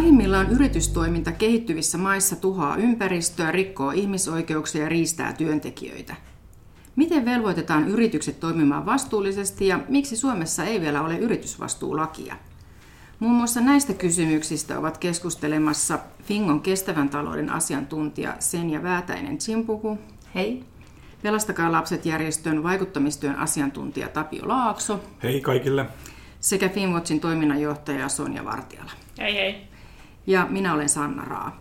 Pahimmillaan yritystoiminta kehittyvissä maissa tuhoaa ympäristöä, rikkoo ihmisoikeuksia ja riistää työntekijöitä. Miten velvoitetaan yritykset toimimaan vastuullisesti ja miksi Suomessa ei vielä ole yritysvastuulakia? Muun muassa näistä kysymyksistä ovat keskustelemassa Fingon kestävän talouden asiantuntija Senja Väätäinen Chimpuku. Hei. Pelastakaa lapset järjestön vaikuttamistyön asiantuntija Tapio Laakso. Hei kaikille. Sekä Finwatchin toiminnanjohtaja Sonja Vartiala. Hei hei. Ja minä olen Sanna Raa.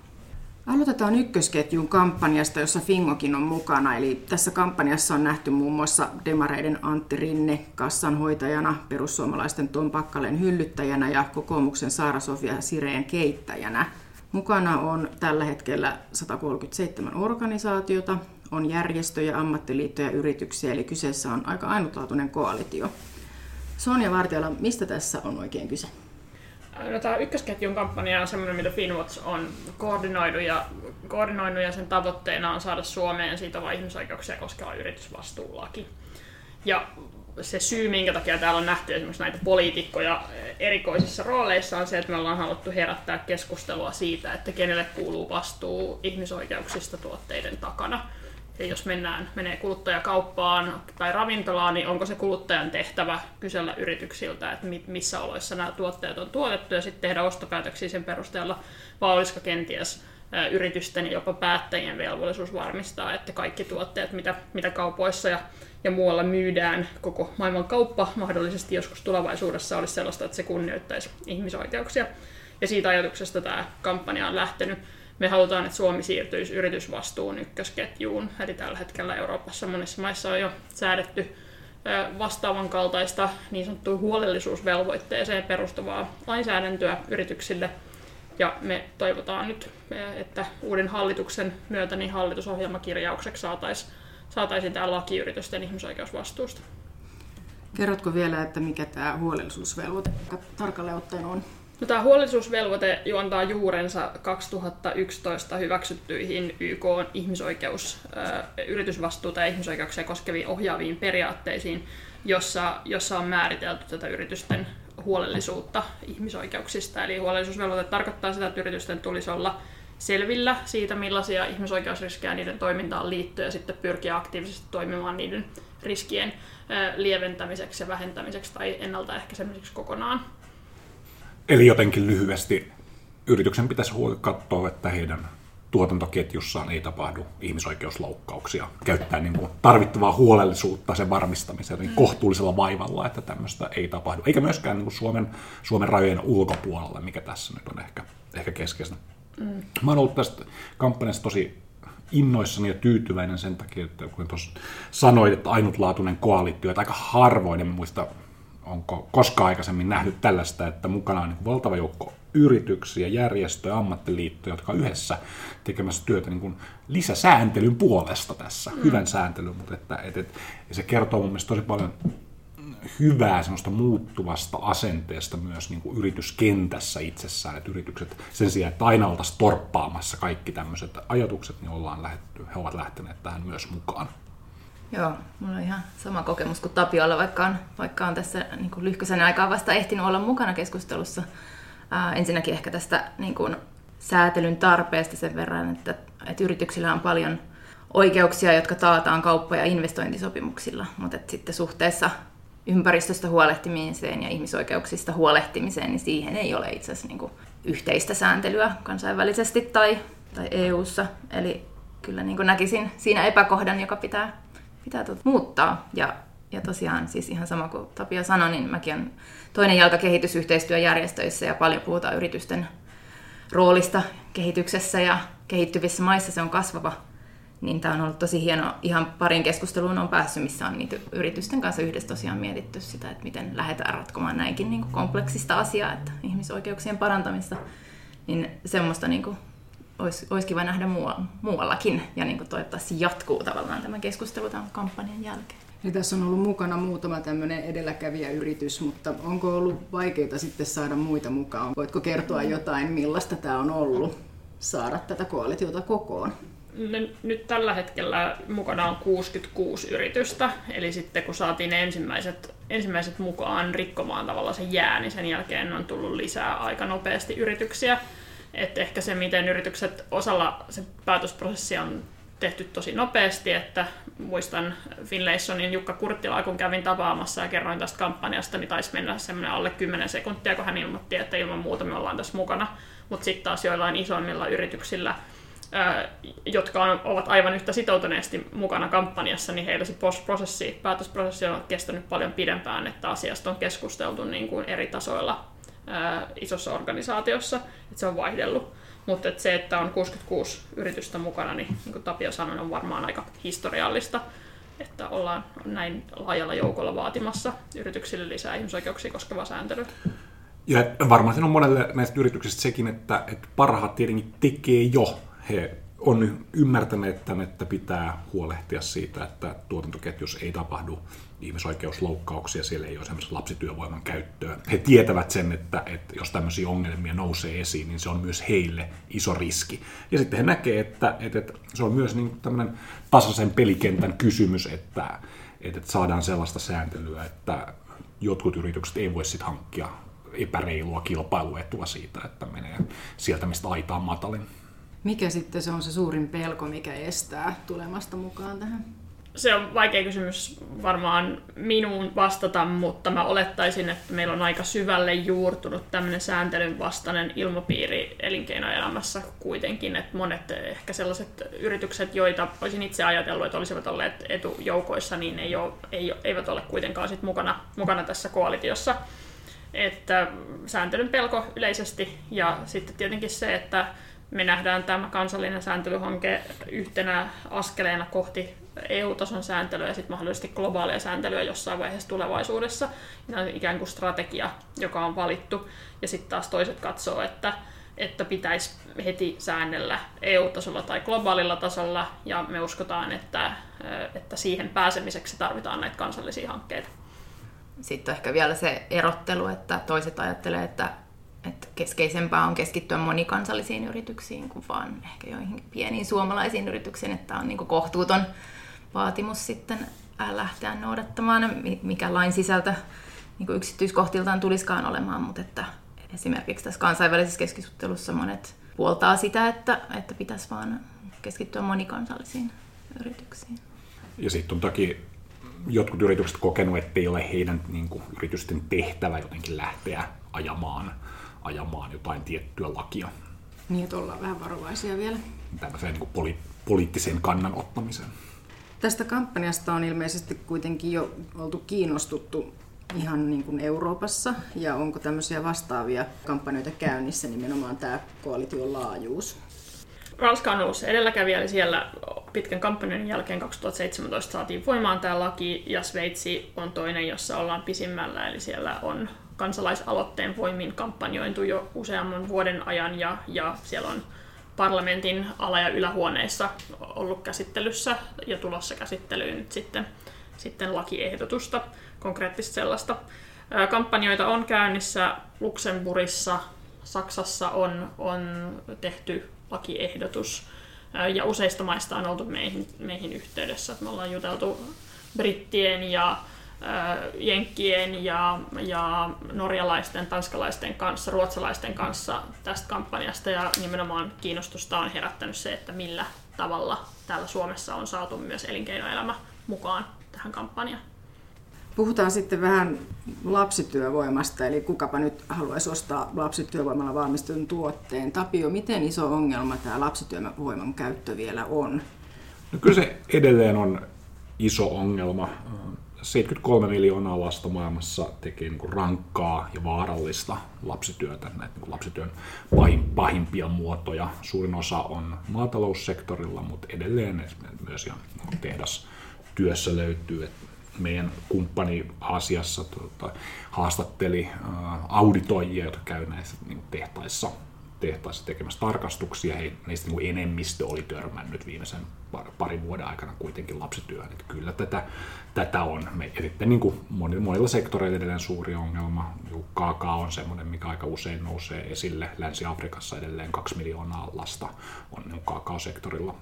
Aloitetaan ykkösketjun kampanjasta, jossa Fingokin on mukana. Eli tässä kampanjassa on nähty muun muassa demareiden Antti Rinne kassanhoitajana, perussuomalaisten Tom Pakkalen hyllyttäjänä ja kokoomuksen Saara-Sofia Sireen keittäjänä. Mukana on tällä hetkellä 137 organisaatiota, on järjestöjä, ammattiliittoja ja yrityksiä, eli kyseessä on aika ainutlaatuinen koalitio. Sonja Vartiala, mistä tässä on oikein kyse? No, tämä ykkösketjun kampanja on semmoinen, mitä Finwatch on koordinoinut ja, koordinoinut ja sen tavoitteena on saada Suomeen sitova ihmisoikeuksia koskeva yritysvastuulaki. Ja se syy, minkä takia täällä on nähty esimerkiksi näitä poliitikkoja erikoisissa rooleissa, on se, että me ollaan haluttu herättää keskustelua siitä, että kenelle kuuluu vastuu ihmisoikeuksista tuotteiden takana. Ja jos mennään, menee kuluttajakauppaan tai ravintolaan, niin onko se kuluttajan tehtävä kysellä yrityksiltä, että missä oloissa nämä tuotteet on tuotettu ja sitten tehdä ostopäätöksiä sen perusteella, vai olisiko kenties yritysten ja jopa päättäjien velvollisuus varmistaa, että kaikki tuotteet, mitä, mitä kaupoissa ja, ja muualla myydään, koko maailman kauppa mahdollisesti joskus tulevaisuudessa olisi sellaista, että se kunnioittaisi ihmisoikeuksia. Ja siitä ajatuksesta tämä kampanja on lähtenyt me halutaan, että Suomi siirtyisi yritysvastuun ykkösketjuun. Eli tällä hetkellä Euroopassa monissa maissa on jo säädetty vastaavan kaltaista niin sanottua huolellisuusvelvoitteeseen perustuvaa lainsäädäntöä yrityksille. Ja me toivotaan nyt, että uuden hallituksen myötä niin hallitusohjelmakirjaukseksi saataisiin saataisiin tämä laki yritysten ihmisoikeusvastuusta. Kerrotko vielä, että mikä tämä huolellisuusvelvoite tarkalleen ottaen on? No, tämä huolellisuusvelvoite juontaa juurensa 2011 hyväksyttyihin YK ihmisoikeus, yritysvastuuta ja ihmisoikeuksia koskeviin ohjaaviin periaatteisiin, jossa, jossa on määritelty tätä yritysten huolellisuutta ihmisoikeuksista. Eli huolellisuusvelvoite tarkoittaa sitä, että yritysten tulisi olla selvillä siitä, millaisia ihmisoikeusriskejä niiden toimintaan liittyy ja sitten pyrkiä aktiivisesti toimimaan niiden riskien lieventämiseksi ja vähentämiseksi tai ennaltaehkäisemiseksi kokonaan. Eli jotenkin lyhyesti yrityksen pitäisi katsoa, että heidän tuotantoketjussaan ei tapahdu ihmisoikeusloukkauksia. Käyttää niin kuin tarvittavaa huolellisuutta sen varmistamiseen niin kohtuullisella vaivalla, että tämmöistä ei tapahdu. Eikä myöskään niin kuin Suomen, Suomen rajojen ulkopuolella, mikä tässä nyt on ehkä, ehkä keskeistä. Mm. Mä oon ollut tästä kampanjasta tosi innoissani ja tyytyväinen sen takia, että kun tuossa sanoit, että ainutlaatuinen koalitio, että aika harvoin, en muista onko koskaan aikaisemmin nähnyt tällaista, että mukana on niin valtava joukko yrityksiä, järjestöjä, ammattiliittoja, jotka yhdessä tekemässä työtä niin kuin lisäsääntelyn puolesta tässä, mm. hyvän sääntelyn, mutta että, et, et, ja se kertoo mun mielestä tosi paljon hyvää semmoista muuttuvasta asenteesta myös niin kuin yrityskentässä itsessään, että yritykset sen sijaan, että aina oltaisiin torppaamassa kaikki tämmöiset ajatukset, niin ollaan lähetty, he ovat lähteneet tähän myös mukaan. Joo, mulla on ihan sama kokemus kuin Tapiolla, vaikka on, vaikka on tässä niin kuin lyhkäisen aikaa vasta ehtinyt olla mukana keskustelussa. Ää, ensinnäkin ehkä tästä niin kuin, säätelyn tarpeesta sen verran, että, että yrityksillä on paljon oikeuksia, jotka taataan kauppa- ja investointisopimuksilla, mutta että sitten suhteessa ympäristöstä huolehtimiseen ja ihmisoikeuksista huolehtimiseen, niin siihen ei ole itse asiassa niin yhteistä sääntelyä kansainvälisesti tai, tai EU-ssa. Eli kyllä niin näkisin siinä epäkohdan, joka pitää pitää tuota muuttaa. Ja, ja tosiaan siis ihan sama kuin Tapio sanoi, niin mäkin olen toinen jalka kehitysyhteistyöjärjestöissä ja paljon puhutaan yritysten roolista kehityksessä ja kehittyvissä maissa se on kasvava. Niin tämä on ollut tosi hieno, ihan parin keskusteluun on päässyt, missä on niitä yritysten kanssa yhdessä tosiaan mietitty sitä, että miten lähdetään ratkomaan näinkin niin kuin kompleksista asiaa, että ihmisoikeuksien parantamista, niin semmoista niin kuin olisi, olisi kiva nähdä muuallakin ja niin kuin toivottavasti jatkuu tavallaan tämä keskustelu tämän kampanjan jälkeen. Ja tässä on ollut mukana muutama tämmöinen edelläkävijäyritys, mutta onko ollut vaikeaa sitten saada muita mukaan? Voitko kertoa jotain, millaista tämä on ollut saada tätä koalitiota kokoon? Nyt tällä hetkellä mukana on 66 yritystä, eli sitten kun saatiin ne ensimmäiset, ensimmäiset mukaan rikkomaan tavallaan sen jää, niin sen jälkeen on tullut lisää aika nopeasti yrityksiä. Että ehkä se, miten yritykset osalla se päätösprosessi on tehty tosi nopeasti, että muistan Finlaysonin Jukka Kurttilaa, kun kävin tapaamassa ja kerroin tästä kampanjasta, niin taisi mennä semmoinen alle 10 sekuntia, kun hän ilmoitti, että ilman muuta me ollaan tässä mukana. Mutta sitten taas joillain isoimmilla yrityksillä, jotka ovat aivan yhtä sitoutuneesti mukana kampanjassa, niin heillä se prosessi, päätösprosessi on kestänyt paljon pidempään, että asiasta on keskusteltu niin kuin eri tasoilla isossa organisaatiossa, että se on vaihdellut. Mutta et se, että on 66 yritystä mukana, niin, niin kuin Tapio sanoi, on varmaan aika historiallista, että ollaan näin laajalla joukolla vaatimassa yrityksille lisää ihmisoikeuksia koskevaa sääntelyä. Ja varmaan se on monelle näistä yrityksistä sekin, että, että parhaat tietenkin tekee jo. He on ymmärtäneet tämän, että pitää huolehtia siitä, että tuotantoketjus ei tapahdu ihmisoikeusloukkauksia, siellä ei ole esimerkiksi lapsityövoiman käyttöä. He tietävät sen, että, että jos tämmöisiä ongelmia nousee esiin, niin se on myös heille iso riski. Ja sitten he näkee, että, että, että se on myös niin tämmöinen tasaisen pelikentän kysymys, että, että saadaan sellaista sääntelyä, että jotkut yritykset ei voi sitten hankkia epäreilua kilpailuetua siitä, että menee sieltä, mistä aita on matalin. Mikä sitten se on se suurin pelko, mikä estää tulemasta mukaan tähän? Se on vaikea kysymys varmaan minuun vastata, mutta mä olettaisin, että meillä on aika syvälle juurtunut tämmöinen sääntelyn vastainen ilmapiiri elinkeinoelämässä kuitenkin, että monet ehkä sellaiset yritykset, joita olisin itse ajatellut, että olisivat olleet etujoukoissa, niin ei ole, ei, eivät ole kuitenkaan sit mukana, mukana tässä koalitiossa. Että sääntelyn pelko yleisesti ja sitten tietenkin se, että me nähdään tämä kansallinen sääntelyhanke yhtenä askeleena kohti EU-tason sääntelyä ja sitten mahdollisesti globaalia sääntelyä jossain vaiheessa tulevaisuudessa. Ja on ikään kuin strategia, joka on valittu. Ja sitten taas toiset katsoo, että, että pitäisi heti säännellä EU-tasolla tai globaalilla tasolla, ja me uskotaan, että, että siihen pääsemiseksi tarvitaan näitä kansallisia hankkeita. Sitten ehkä vielä se erottelu, että toiset ajattelee, että että keskeisempää on keskittyä monikansallisiin yrityksiin kuin vaan ehkä joihin pieniin suomalaisiin yrityksiin, että on niin kohtuuton vaatimus sitten lähteä noudattamaan, mikä lain sisältö niin yksityiskohtiltaan tulisikaan olemaan, mutta että esimerkiksi tässä kansainvälisessä keskustelussa monet puoltaa sitä, että, että pitäisi vaan keskittyä monikansallisiin yrityksiin. Ja sitten on toki jotkut yritykset kokenut, että ei ole heidän niin kuin, yritysten tehtävä jotenkin lähteä ajamaan ajamaan jotain tiettyä lakia. Niin, että ollaan vähän varovaisia vielä. Tämmöiseen niin poli- poliittiseen kannan ottamiseen. Tästä kampanjasta on ilmeisesti kuitenkin jo oltu kiinnostuttu ihan niin kuin Euroopassa, ja onko tämmöisiä vastaavia kampanjoita käynnissä, nimenomaan tämä koalition laajuus? Ranska on ollut edelläkävijä, eli siellä pitkän kampanjan jälkeen 2017 saatiin voimaan tämä laki, ja Sveitsi on toinen, jossa ollaan pisimmällä, eli siellä on kansalaisaloitteen voimin kampanjointu jo useamman vuoden ajan ja, ja siellä on parlamentin ala- ja ylähuoneissa ollut käsittelyssä ja tulossa käsittelyyn nyt sitten, sitten lakiehdotusta, konkreettista sellaista. Kampanjoita on käynnissä Luxemburissa, Saksassa on, on tehty lakiehdotus ja useista maista on oltu meihin, meihin yhteydessä. Me ollaan juteltu brittien ja jenkkien ja, ja norjalaisten, tanskalaisten kanssa, ruotsalaisten kanssa tästä kampanjasta ja nimenomaan kiinnostusta on herättänyt se, että millä tavalla täällä Suomessa on saatu myös elinkeinoelämä mukaan tähän kampanjaan. Puhutaan sitten vähän lapsityövoimasta, eli kukapa nyt haluaisi ostaa lapsityövoimalla valmistetun tuotteen. Tapio, miten iso ongelma tämä lapsityövoiman käyttö vielä on? No kyllä se edelleen on iso ongelma. 73 miljoonaa lasta maailmassa tekee niin kuin rankkaa ja vaarallista lapsityötä, näitä niin kuin lapsityön pahim, pahimpia muotoja. Suurin osa on maataloussektorilla, mutta edelleen myös ihan tehdastyössä löytyy. Et meidän kumppani Aasiassa tuota, haastatteli auditoijia, jotka käy näissä niin tehtaissa tehtaissa tekemässä tarkastuksia. He, niistä niin enemmistö oli törmännyt viimeisen parin vuoden aikana kuitenkin lapsityöhön. Että kyllä tätä, tätä on. Me, ja sitten niin kuin monilla sektoreilla edelleen suuri ongelma. Kaakao on semmoinen, mikä aika usein nousee esille. Länsi-Afrikassa edelleen kaksi miljoonaa lasta on niin kaakaosektorilla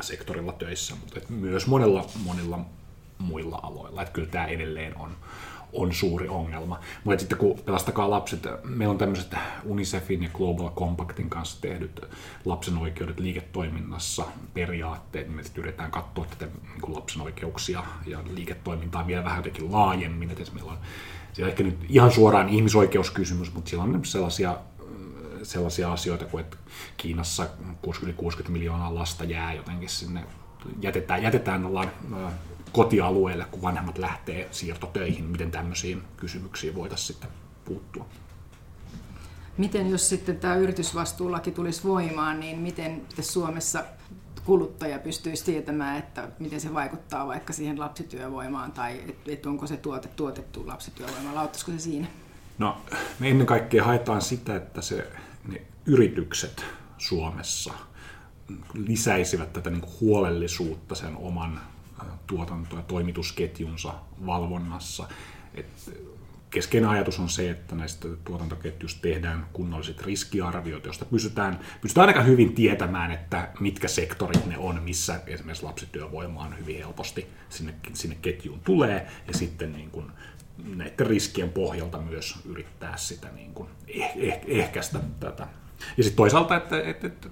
sektorilla töissä, mutta myös monilla, monilla muilla aloilla. Että kyllä tämä edelleen on, on suuri ongelma. Mutta sitten kun Pelastakaa lapset, meillä on tämmöiset UNICEFin ja Global Compactin kanssa tehdyt lapsen oikeudet liiketoiminnassa periaatteet, me yritetään katsoa tätä niin lapsen oikeuksia ja liiketoimintaa vielä vähän jotenkin laajemmin, että meillä on siellä ehkä nyt ihan suoraan ihmisoikeuskysymys, mutta siellä on sellaisia sellaisia asioita kuin, että Kiinassa 60 miljoonaa lasta jää jotenkin sinne, jätetään, jätetään ollaan kotialueelle, kun vanhemmat lähtee siirtotöihin, miten tämmöisiin kysymyksiin voitaisiin sitten puuttua. Miten jos sitten tämä yritysvastuulaki tulisi voimaan, niin miten Suomessa kuluttaja pystyisi tietämään, että miten se vaikuttaa vaikka siihen lapsityövoimaan tai että onko se tuote tuotettu lapsityövoimalla, auttaisiko se siinä? No, me ennen kaikkea haetaan sitä, että se, ne yritykset Suomessa lisäisivät tätä niin huolellisuutta sen oman tuotanto- ja toimitusketjunsa valvonnassa. Et keskeinen ajatus on se, että näistä tuotantoketjuista tehdään kunnolliset riskiarviot, joista pystytään, pystytään aika hyvin tietämään, että mitkä sektorit ne on, missä esimerkiksi lapsityövoima on hyvin helposti sinne, sinne ketjuun tulee, ja sitten niin kuin näiden riskien pohjalta myös yrittää sitä niin kuin eh, eh, ehkäistä tätä. Ja sitten toisaalta, että, että, että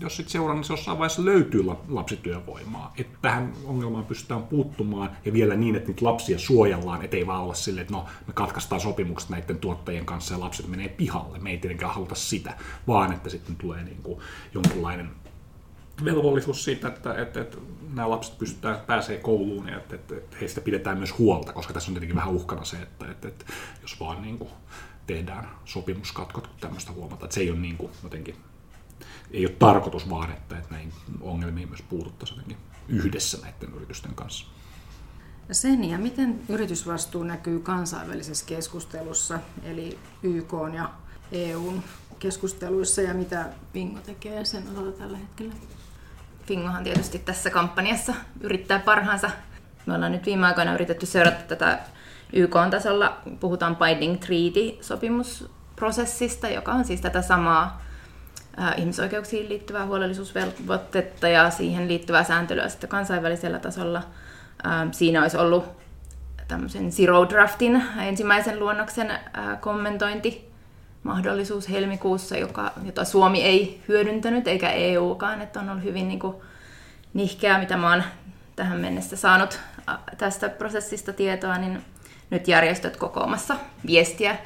jos sitten seurannassa jossain vaiheessa löytyy lapsityövoimaa, että tähän ongelmaan pystytään puuttumaan ja vielä niin, että niitä lapsia suojellaan, ettei vaan olla silleen, että no me katkaistaan sopimukset näiden tuottajien kanssa ja lapset menee pihalle. Me ei tietenkään haluta sitä, vaan että sitten tulee niin kuin jonkinlainen velvollisuus siitä, että, että, että nämä lapset pystytään pääsee kouluun ja että, että, että heistä pidetään myös huolta, koska tässä on tietenkin vähän uhkana se, että, että, että jos vaan niin kuin tehdään sopimuskatkot, kun tämmöistä huomataan, että se ei ole niin kuin jotenkin ei ole tarkoitus vaan, että, että näihin ongelmiin myös puututtaisiin jotenkin yhdessä näiden yritysten kanssa. Ja sen ja miten yritysvastuu näkyy kansainvälisessä keskustelussa, eli YK ja EUn keskusteluissa ja mitä Fingo tekee sen osalta tällä hetkellä? Fingohan tietysti tässä kampanjassa yrittää parhaansa. Me ollaan nyt viime aikoina yritetty seurata tätä YK-tasolla, puhutaan Binding Treaty-sopimusprosessista, joka on siis tätä samaa ihmisoikeuksiin liittyvää huolellisuusvelvoitetta ja siihen liittyvää sääntelyä sitten kansainvälisellä tasolla. Siinä olisi ollut tämmöisen Zero Draftin ensimmäisen luonnoksen kommentointi mahdollisuus helmikuussa, joka, jota Suomi ei hyödyntänyt eikä EUkaan, että on ollut hyvin niin kuin, nihkeää, mitä mä oon tähän mennessä saanut tästä prosessista tietoa, niin nyt järjestöt kokoamassa viestiä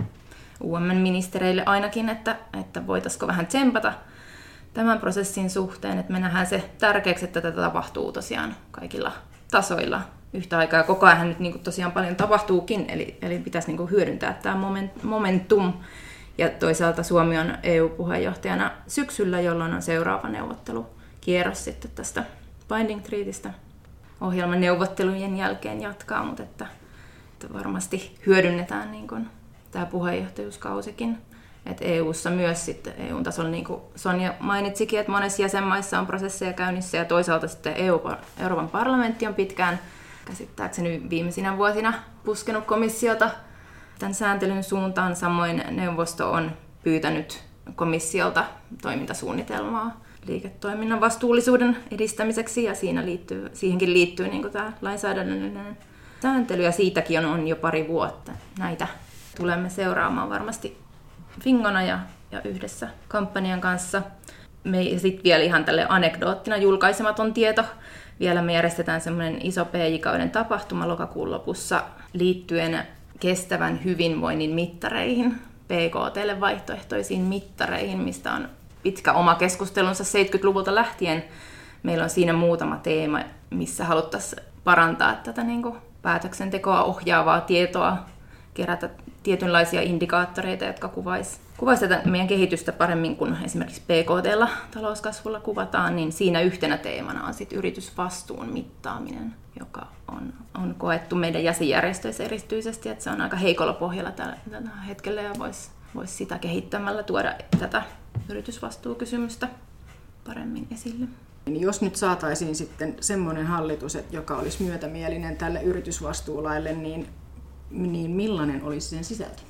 UMN-ministereille ainakin, että, että voitaisiko vähän tsempata tämän prosessin suhteen, että me nähdään se tärkeäksi, että tätä tapahtuu tosiaan kaikilla tasoilla yhtä aikaa. Koko ajan nyt niin kuin tosiaan paljon tapahtuukin, eli, eli pitäisi niin kuin hyödyntää tämä momentum. Ja toisaalta Suomi on EU-puheenjohtajana syksyllä, jolloin on seuraava neuvottelukierros sitten tästä Binding Treatistä. Ohjelman neuvottelujen jälkeen jatkaa, mutta että, että varmasti hyödynnetään niin kuin tämä puheenjohtajuuskausikin. Et EU-ssa myös sitten EU-tasolla, niin kuin Sonja mainitsikin, että monessa jäsenmaissa on prosesseja käynnissä ja toisaalta sitten EU, Euroopan parlamentti on pitkään käsittääkseni viimeisinä vuosina puskenut komissiota tämän sääntelyn suuntaan. Samoin neuvosto on pyytänyt komissiolta toimintasuunnitelmaa liiketoiminnan vastuullisuuden edistämiseksi ja siinä liittyy, siihenkin liittyy niin tämä lainsäädännöllinen sääntely ja siitäkin on, on jo pari vuotta näitä tulemme seuraamaan varmasti Fingona ja, ja yhdessä kampanjan kanssa. Me sitten vielä ihan tälle anekdoottina julkaisematon tieto. Vielä me järjestetään semmoinen iso PJ-kauden tapahtuma lokakuun lopussa liittyen kestävän hyvinvoinnin mittareihin, PKTlle vaihtoehtoisiin mittareihin, mistä on pitkä oma keskustelunsa 70-luvulta lähtien. Meillä on siinä muutama teema, missä haluttaisiin parantaa tätä niin kuin päätöksentekoa ohjaavaa tietoa, kerätä tietynlaisia indikaattoreita, jotka kuvaisivat kuvais tätä meidän kehitystä paremmin kuin esimerkiksi PKT talouskasvulla kuvataan, niin siinä yhtenä teemana on sit yritysvastuun mittaaminen, joka on, on koettu meidän jäsenjärjestöissä erityisesti, että se on aika heikolla pohjalla tällä, tällä hetkellä ja voisi vois sitä kehittämällä tuoda tätä yritysvastuukysymystä paremmin esille. Jos nyt saataisiin sitten semmoinen hallitus, joka olisi myötämielinen tälle yritysvastuulaille, niin niin millainen olisi sen sisältö?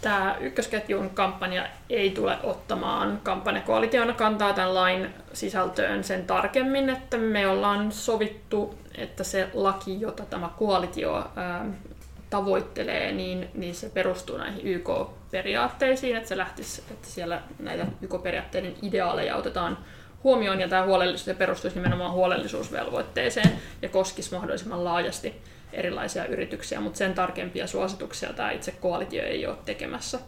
Tämä ykkösketjun kampanja ei tule ottamaan kampanjakoalitiona kantaa tämän lain sisältöön sen tarkemmin, että me ollaan sovittu, että se laki, jota tämä koalitio ää, tavoittelee, niin, niin se perustuu näihin YK-periaatteisiin, että se lähtisi, että siellä näitä YK-periaatteiden ideaaleja otetaan huomioon, ja tämä huolellisuus perustuisi nimenomaan huolellisuusvelvoitteeseen ja koskisi mahdollisimman laajasti erilaisia yrityksiä, mutta sen tarkempia suosituksia tämä itse koalitio ei ole tekemässä.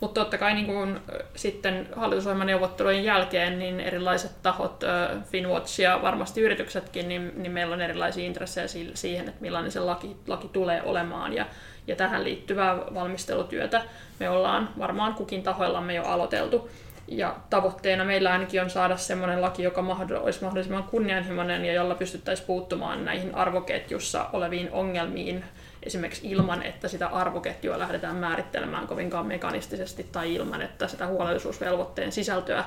Mutta totta kai niin kun, sitten hallitusohjelmaneuvottelujen jälkeen niin erilaiset tahot, Finwatch ja varmasti yrityksetkin, niin, niin meillä on erilaisia intressejä siihen, että millainen se laki, laki tulee olemaan. Ja, ja tähän liittyvää valmistelutyötä me ollaan varmaan kukin tahoillamme jo aloiteltu. Ja tavoitteena meillä ainakin on saada sellainen laki, joka olisi mahdollisimman kunnianhimoinen ja jolla pystyttäisiin puuttumaan näihin arvoketjussa oleviin ongelmiin esimerkiksi ilman, että sitä arvoketjua lähdetään määrittelemään kovinkaan mekanistisesti tai ilman, että sitä huolellisuusvelvoitteen sisältöä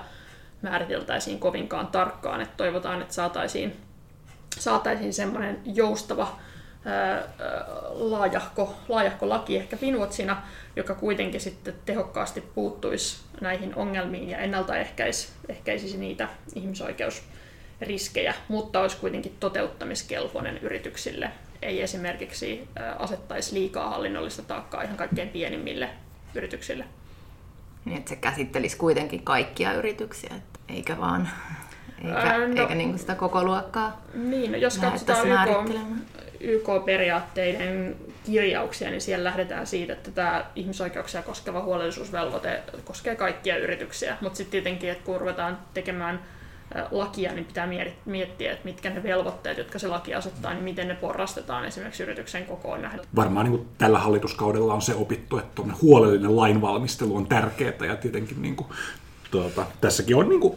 määriteltäisiin kovinkaan tarkkaan. Että toivotaan, että saataisiin, saataisiin semmoinen joustava laajahko, laajahko laki ehkä Finwatchina, joka kuitenkin sitten tehokkaasti puuttuisi näihin ongelmiin ja ennaltaehkäisisi niitä ihmisoikeusriskejä, mutta olisi kuitenkin toteuttamiskelpoinen yrityksille. Ei esimerkiksi asettaisi liikaa hallinnollista taakkaa ihan kaikkein pienimmille yrityksille. Niin, että se käsittelisi kuitenkin kaikkia yrityksiä, eikä vaan eikä, no, eikä niin sitä koko luokkaa Niin, no, jos katsotaan YK, YK-periaatteiden kirjauksia, niin siellä lähdetään siitä, että tämä ihmisoikeuksia koskeva huolellisuusvelvoite koskee kaikkia yrityksiä. Mutta sitten tietenkin, että kun ruvetaan tekemään lakia, niin pitää miettiä, että mitkä ne velvoitteet, jotka se laki asettaa, niin miten ne porrastetaan esimerkiksi yrityksen kokoon nähden. Varmaan niin kuin tällä hallituskaudella on se opittu, että huolellinen lainvalmistelu on tärkeää ja tietenkin niin kuin, tuota, tässäkin on niin kuin,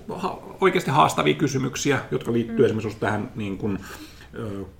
oikeasti haastavia kysymyksiä, jotka liittyy mm. esimerkiksi tähän niin kuin,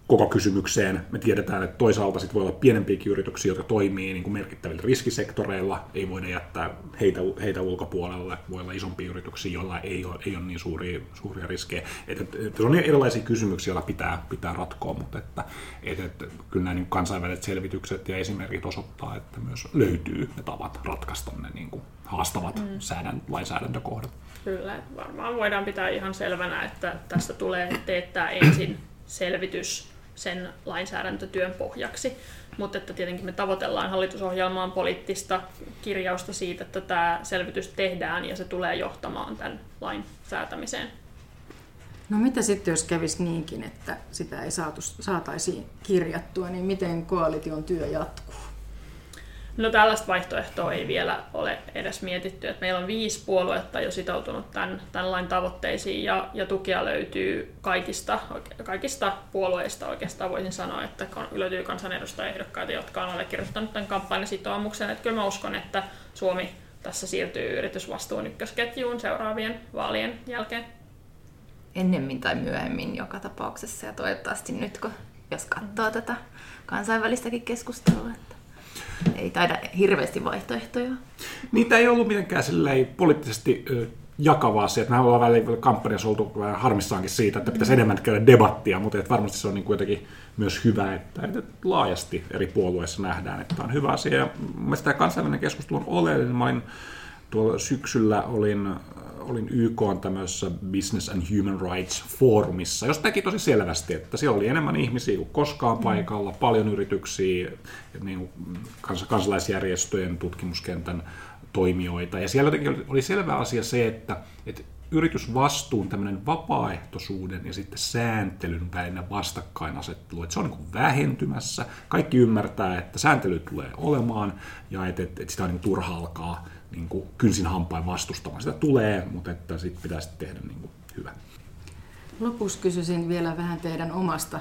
koko kysymykseen. Me tiedetään, että toisaalta sit voi olla pienempiäkin yrityksiä, jotka toimii niin kuin merkittävillä riskisektoreilla. Ei voida jättää heitä, heitä ulkopuolelle. Voi olla isompia yrityksiä, joilla ei ole, ei ole niin suuria, suuria riskejä. Et, et, et, on erilaisia kysymyksiä, joilla pitää, pitää ratkoa, mutta että, et, et, kyllä nämä niin kansainväliset selvitykset ja esimerkit osoittaa, että myös löytyy ne tavat ratkaista ne niin kuin haastavat mm. säädän, lainsäädäntökohdat. Kyllä, varmaan voidaan pitää ihan selvänä, että tästä tulee teettää ensin selvitys sen lainsäädäntötyön pohjaksi. Mutta että tietenkin me tavoitellaan hallitusohjelmaan poliittista kirjausta siitä, että tämä selvitys tehdään ja se tulee johtamaan tämän lain säätämiseen. No mitä sitten, jos kävisi niinkin, että sitä ei saatu, saataisiin kirjattua, niin miten koalition työ jatkuu? No tällaista vaihtoehtoa ei vielä ole edes mietitty. Että meillä on viisi puoluetta jo sitoutunut tämän, tämän lain tavoitteisiin ja, ja tukea löytyy kaikista, kaikista puolueista oikeastaan voisin sanoa, että löytyy kansanedustajaehdokkaita, jotka on allekirjoittanut tämän kampanjan sitoumuksen. Että kyllä mä uskon, että Suomi tässä siirtyy yritysvastuun ykkösketjuun seuraavien vaalien jälkeen. Ennemmin tai myöhemmin joka tapauksessa ja toivottavasti nyt, kun, jos katsoo tätä kansainvälistäkin keskustelua. Että ei taida hirveästi vaihtoehtoja. Niitä ei ollut mitenkään poliittisesti jakava asia. Mehän ollaan välillä kampanjassa oltu vähän harmissaankin siitä, että pitäisi enemmän käydä debattia, mutta että varmasti se on niin kuitenkin myös hyvä, että, että laajasti eri puolueissa nähdään, että on hyvä asia. Ja mielestäni tämä kansainvälinen keskustelu on oleellinen. Mä olin tuolla syksyllä olin olin YK on tämmöisessä Business and Human Rights Forumissa, josta näki tosi selvästi, että siellä oli enemmän ihmisiä kuin koskaan mm. paikalla, paljon yrityksiä, niin kans- kansalaisjärjestöjen, tutkimuskentän toimijoita. Ja siellä oli selvä asia se, että, että yritysvastuun tämmöinen vapaaehtoisuuden ja sitten sääntelyn välinen vastakkainasettelu, että se on niin vähentymässä. Kaikki ymmärtää, että sääntely tulee olemaan ja että, että, että sitä on niin turha alkaa niin kuin kynsin hampain vastustamaan. Sitä tulee, mutta että sit pitäisi tehdä niin kuin hyvä. Lopuksi kysyisin vielä vähän teidän omasta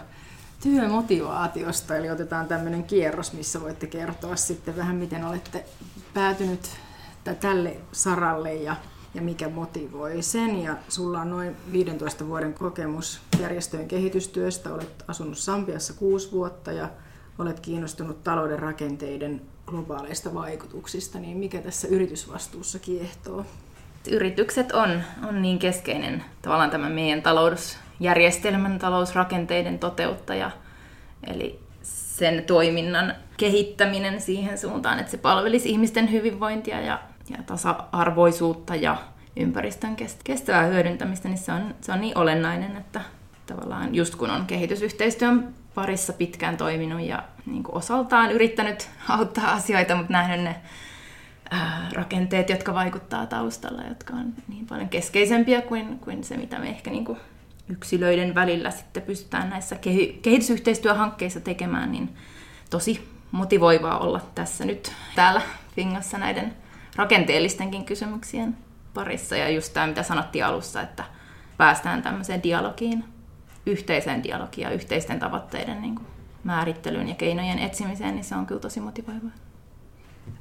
työmotivaatiosta, eli otetaan tämmöinen kierros, missä voitte kertoa sitten vähän, miten olette päätynyt tälle saralle ja, ja mikä motivoi sen. Ja sulla on noin 15 vuoden kokemus järjestöjen kehitystyöstä, olet asunut Sambiassa kuusi vuotta ja olet kiinnostunut talouden rakenteiden globaaleista vaikutuksista, niin mikä tässä yritysvastuussa kiehtoo? Yritykset on, on niin keskeinen tavallaan tämä meidän talousjärjestelmän, talousrakenteiden toteuttaja. Eli sen toiminnan kehittäminen siihen suuntaan, että se palvelisi ihmisten hyvinvointia ja, ja tasa-arvoisuutta ja ympäristön kestävää hyödyntämistä, niin se on, se on niin olennainen, että tavallaan just kun on kehitysyhteistyön parissa pitkään toiminut ja niin kuin osaltaan yrittänyt auttaa asioita, mutta nähnyt ne ää, rakenteet, jotka vaikuttaa taustalla, jotka on niin paljon keskeisempiä kuin, kuin se, mitä me ehkä niin kuin yksilöiden välillä sitten pystytään näissä kehitysyhteistyöhankkeissa tekemään, niin tosi motivoivaa olla tässä nyt täällä Fingassa näiden rakenteellistenkin kysymyksien parissa. Ja just tämä, mitä sanottiin alussa, että päästään tämmöiseen dialogiin, yhteiseen dialogiin ja yhteisten tavoitteiden niin kuin määrittelyyn ja keinojen etsimiseen, niin se on kyllä tosi motivoivaa.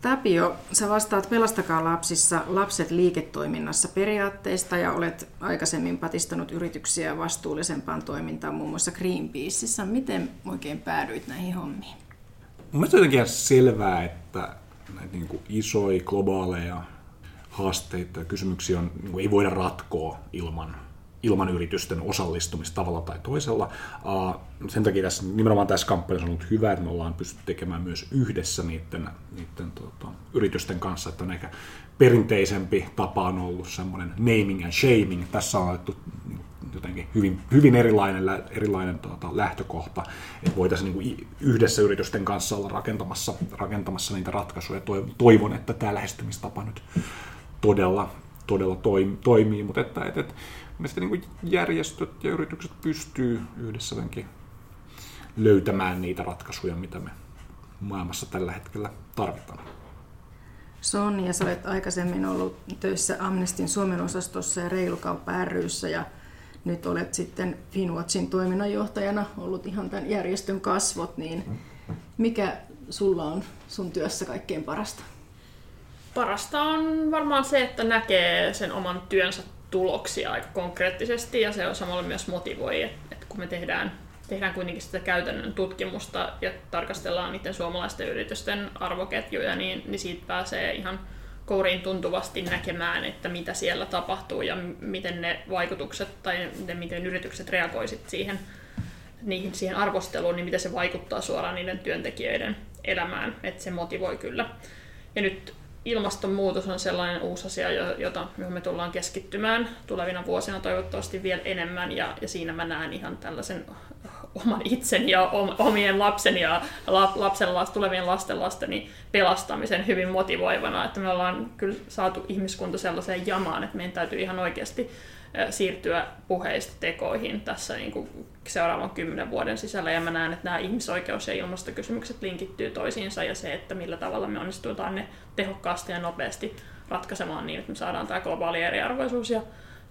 Tapio, sä vastaat Pelastakaa lapsissa lapset liiketoiminnassa periaatteista ja olet aikaisemmin patistanut yrityksiä vastuullisempaan toimintaan muun muassa Greenpeaceissa. Miten oikein päädyit näihin hommiin? Mun mielestä on jotenkin selvää, että näitä niin kuin isoja, globaaleja haasteita ja kysymyksiä on, niin kuin ei voida ratkoa ilman ilman yritysten osallistumista tavalla tai toisella. Sen takia tässä, nimenomaan tässä kampanjassa on ollut hyvä, että me ollaan pystytty tekemään myös yhdessä niiden, niiden tota, yritysten kanssa, että on ehkä perinteisempi tapa on ollut semmoinen naming and shaming. Tässä on otettu jotenkin hyvin, hyvin erilainen, erilainen tuota, lähtökohta, että voitaisiin niin yhdessä yritysten kanssa olla rakentamassa, rakentamassa niitä ratkaisuja. Toivon, että tämä lähestymistapa nyt todella, todella toimii, mutta että, että, että Mielestäni niin järjestöt ja yritykset pystyy yhdessä löytämään niitä ratkaisuja, mitä me maailmassa tällä hetkellä tarvitaan. Sonja, sä olet aikaisemmin ollut töissä Amnestin Suomen osastossa ja Reilukauppa ryssä ja nyt olet sitten Finwatchin toiminnanjohtajana ollut ihan tämän järjestön kasvot, niin mikä sulla on sun työssä kaikkein parasta? Parasta on varmaan se, että näkee sen oman työnsä tuloksia aika konkreettisesti ja se on samalla myös motivoi, että, kun me tehdään, tehdään kuitenkin sitä käytännön tutkimusta ja tarkastellaan niiden suomalaisten yritysten arvoketjuja, niin, niin siitä pääsee ihan kouriin tuntuvasti näkemään, että mitä siellä tapahtuu ja miten ne vaikutukset tai miten yritykset reagoisit siihen, niihin, siihen arvosteluun, niin miten se vaikuttaa suoraan niiden työntekijöiden elämään, että se motivoi kyllä. Ja nyt ilmastonmuutos on sellainen uusi asia, jota, johon me tullaan keskittymään tulevina vuosina toivottavasti vielä enemmän, ja, ja siinä mä näen ihan tällaisen oman itseni ja omien lapseni ja lapsen, tulevien lasten lasteni pelastamisen hyvin motivoivana, että me ollaan kyllä saatu ihmiskunta sellaiseen jamaan, että meidän täytyy ihan oikeasti siirtyä puheista tekoihin tässä niin kuin seuraavan kymmenen vuoden sisällä. Ja mä näen, että nämä ihmisoikeus- ja ilmastokysymykset linkittyy toisiinsa ja se, että millä tavalla me onnistutaan ne tehokkaasti ja nopeasti ratkaisemaan niin, että me saadaan tämä globaali eriarvoisuus ja,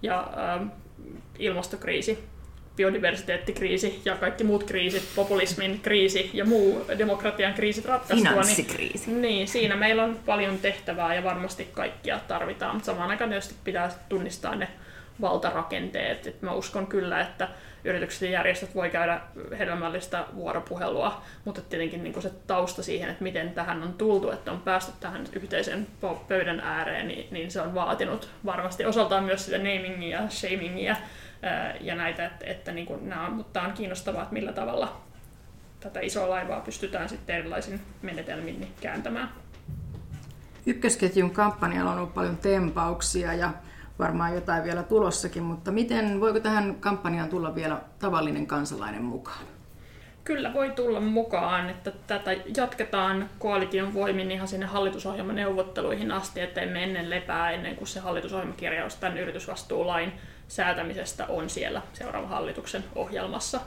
ja äh, ilmastokriisi biodiversiteettikriisi ja kaikki muut kriisit, populismin kriisi ja muu demokratian kriisit ratkaistua. Niin- Finanssikriisi. Niin, niin, siinä meillä on paljon tehtävää ja varmasti kaikkia tarvitaan, mutta samaan aikaan tietysti pitää tunnistaa ne valtarakenteet. Et mä uskon kyllä, että yritykset ja järjestöt voi käydä hedelmällistä vuoropuhelua, mutta tietenkin niin se tausta siihen, että miten tähän on tultu, että on päästy tähän yhteisen pöydän ääreen, niin, niin se on vaatinut varmasti osaltaan myös sitä namingia shamingia ja näitä, että, että niin kuin nämä, mutta tämä on kiinnostavaa, että millä tavalla tätä isoa laivaa pystytään sitten erilaisin menetelmin kääntämään. Ykkösketjun kampanjalla on ollut paljon tempauksia ja varmaan jotain vielä tulossakin, mutta miten, voiko tähän kampanjaan tulla vielä tavallinen kansalainen mukaan? Kyllä voi tulla mukaan, että tätä jatketaan koalition voimin ihan sinne hallitusohjelmaneuvotteluihin asti, ettei me ennen lepää ennen kuin se hallitusohjelmakirjaus tämän yritysvastuulain säätämisestä on siellä seuraavan hallituksen ohjelmassa.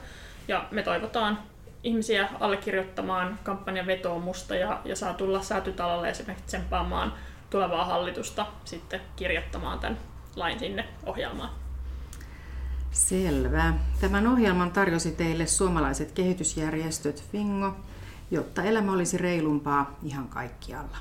Ja me toivotaan ihmisiä allekirjoittamaan kampanjan vetoomusta ja, ja saa tulla säätytalolle esimerkiksi tsemppaamaan tulevaa hallitusta sitten kirjoittamaan tämän lain sinne ohjelmaan. Selvä. Tämän ohjelman tarjosi teille suomalaiset kehitysjärjestöt Fingo, jotta elämä olisi reilumpaa ihan kaikkialla.